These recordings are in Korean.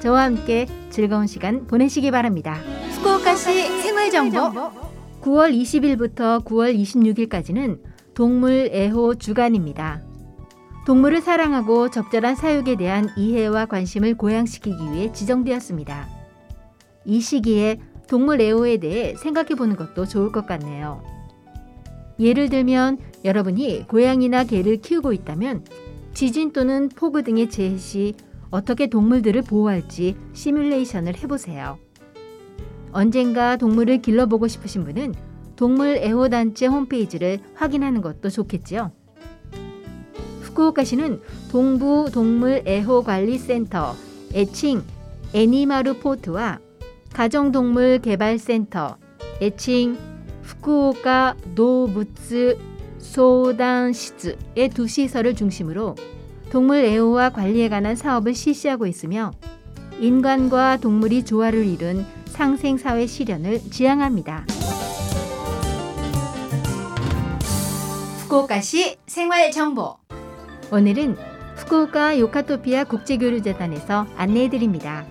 저와 함께 즐거운 시간 보내시기 바랍니다. 후쿠오카시 생활 정보 9월 20일부터 9월 26일까지는 동물 애호 주간입니다. 동물을 사랑하고 적절한 사육에 대한 이해와 관심을 고양시키기 위해 지정되었습니다. 이 시기에 동물 애호에 대해 생각해 보는 것도 좋을 것 같네요. 예를 들면 여러분이 고양이나 개를 키우고 있다면 지진 또는 폭우 등의 재해 시 어떻게 동물들을 보호할지 시뮬레이션을 해보세요. 언젠가 동물을 길러보고 싶으신 분은 동물 애호단체 홈페이지를 확인하는 것도 좋겠지요. 후쿠오카시는 동부 동물 애호 관리 센터 애칭 애니마루 포트와 가정동물 계발 센터 애칭 후쿠오카 노부츠 소단시즈의 두 시설을 중심으로 동물 애호와 관리에 관한 사업을 실시하고 있으며 인간과 동물이 조화를 이룬 상생사회 실현을 지향합니다. 후쿠오카시 생활정보 오늘은 후쿠오카 요카토피아 국제교류재단에서 안내해드립니다.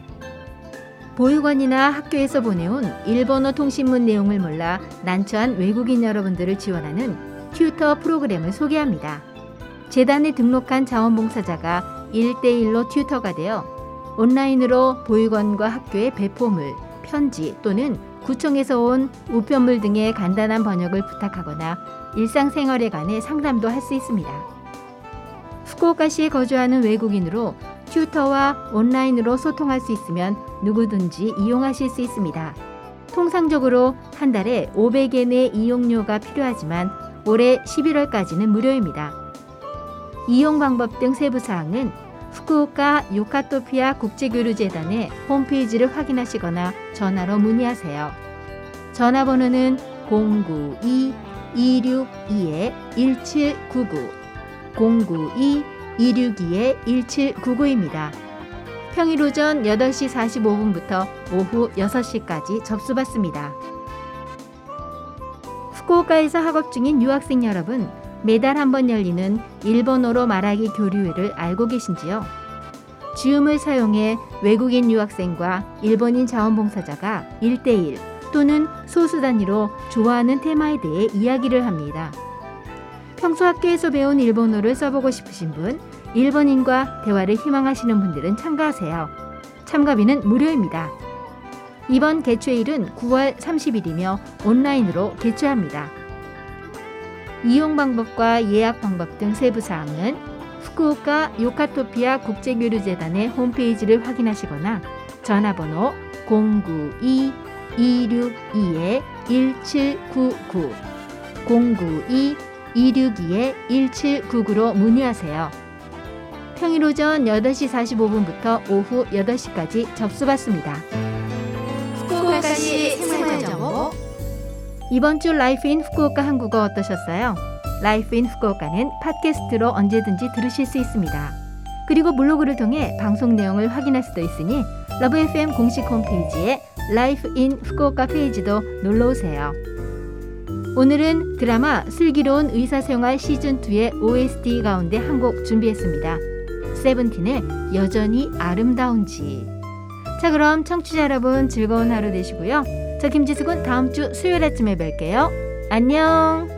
보육원이나 학교에서 보내온 일본어 통신문 내용을 몰라 난처한 외국인 여러분들을 지원하는 튜터 프로그램을 소개합니다. 재단에 등록한 자원봉사자가 1대1로 튜터가 되어 온라인으로 보육원과 학교의 배포물, 편지 또는 구청에서 온 우편물 등의 간단한 번역을 부탁하거나 일상생활에 관해 상담도 할 수 있습니다. 후쿠오카시에 거주하는 외국인으로 튜터와 온라인으로 소통할 수 있으면 누구든지 이용하실 수 있습니다. 통상적으로 한 달에 500엔의 이용료가 필요하지만 올해 11월까지는 무료입니다. 이용 방법 등 세부 사항은 후쿠오카 요카토피아 국제교류재단의 홈페이지를 확인하시거나 전화로 문의하세요. 전화번호는 092-262-1799 092-262-1799입니다. 평일 오전 8시 45분부터 오후 6시까지 접수받습니다. 후쿠오카에서 학업 중인 유학생 여러분, 매달 한 번 열리는 일본어로 말하기 교류회를 알고 계신지요? 줌을 사용해 외국인 유학생과 일본인 자원봉사자가 1대1 또는 소수 단위로 좋아하는 테마에 대해 이야기를 합니다. 평소 학교에서 배운 일본어를 써보고 싶으신 분, 일본인과 대화를 희망하시는 분들은 참가하세요. 참가비는 무료입니다. 이번 개최일은 9월 30일이며 온라인으로 개최합니다. 이용 방법과 예약 방법 등 세부 사항은 후쿠오카 요카토피아 국제교류재단의 홈페이지를 확인하시거나 전화번호 092-262-1799 092-262-1799로 문의하세요. 평일 오전 8시 45분부터 오후 8시까지 접수받습니다. 후쿠오카시 생활정보 이번 주 Life in Fukuoka 한국어 어떠셨어요? Life in Fukuoka는 팟캐스트로 언제든지 들으실 수 있습니다. 그리고 블로그를 통해 방송 내용을 확인할 수도 있으니 Love FM 공식 홈페이지에 Life in Fukuoka 페이지도 놀러 오세요. 오늘은 드라마 슬기로운 의사생활 시즌 2의 OST 가운데 한 곡 준비했습니다. 세븐틴의 여전히 아름다운지. 자, 그럼 청취자 여러분 즐거운 하루 되시고요. 저 김지숙은 다음 주 수요일 아침에 뵐게요. 안녕!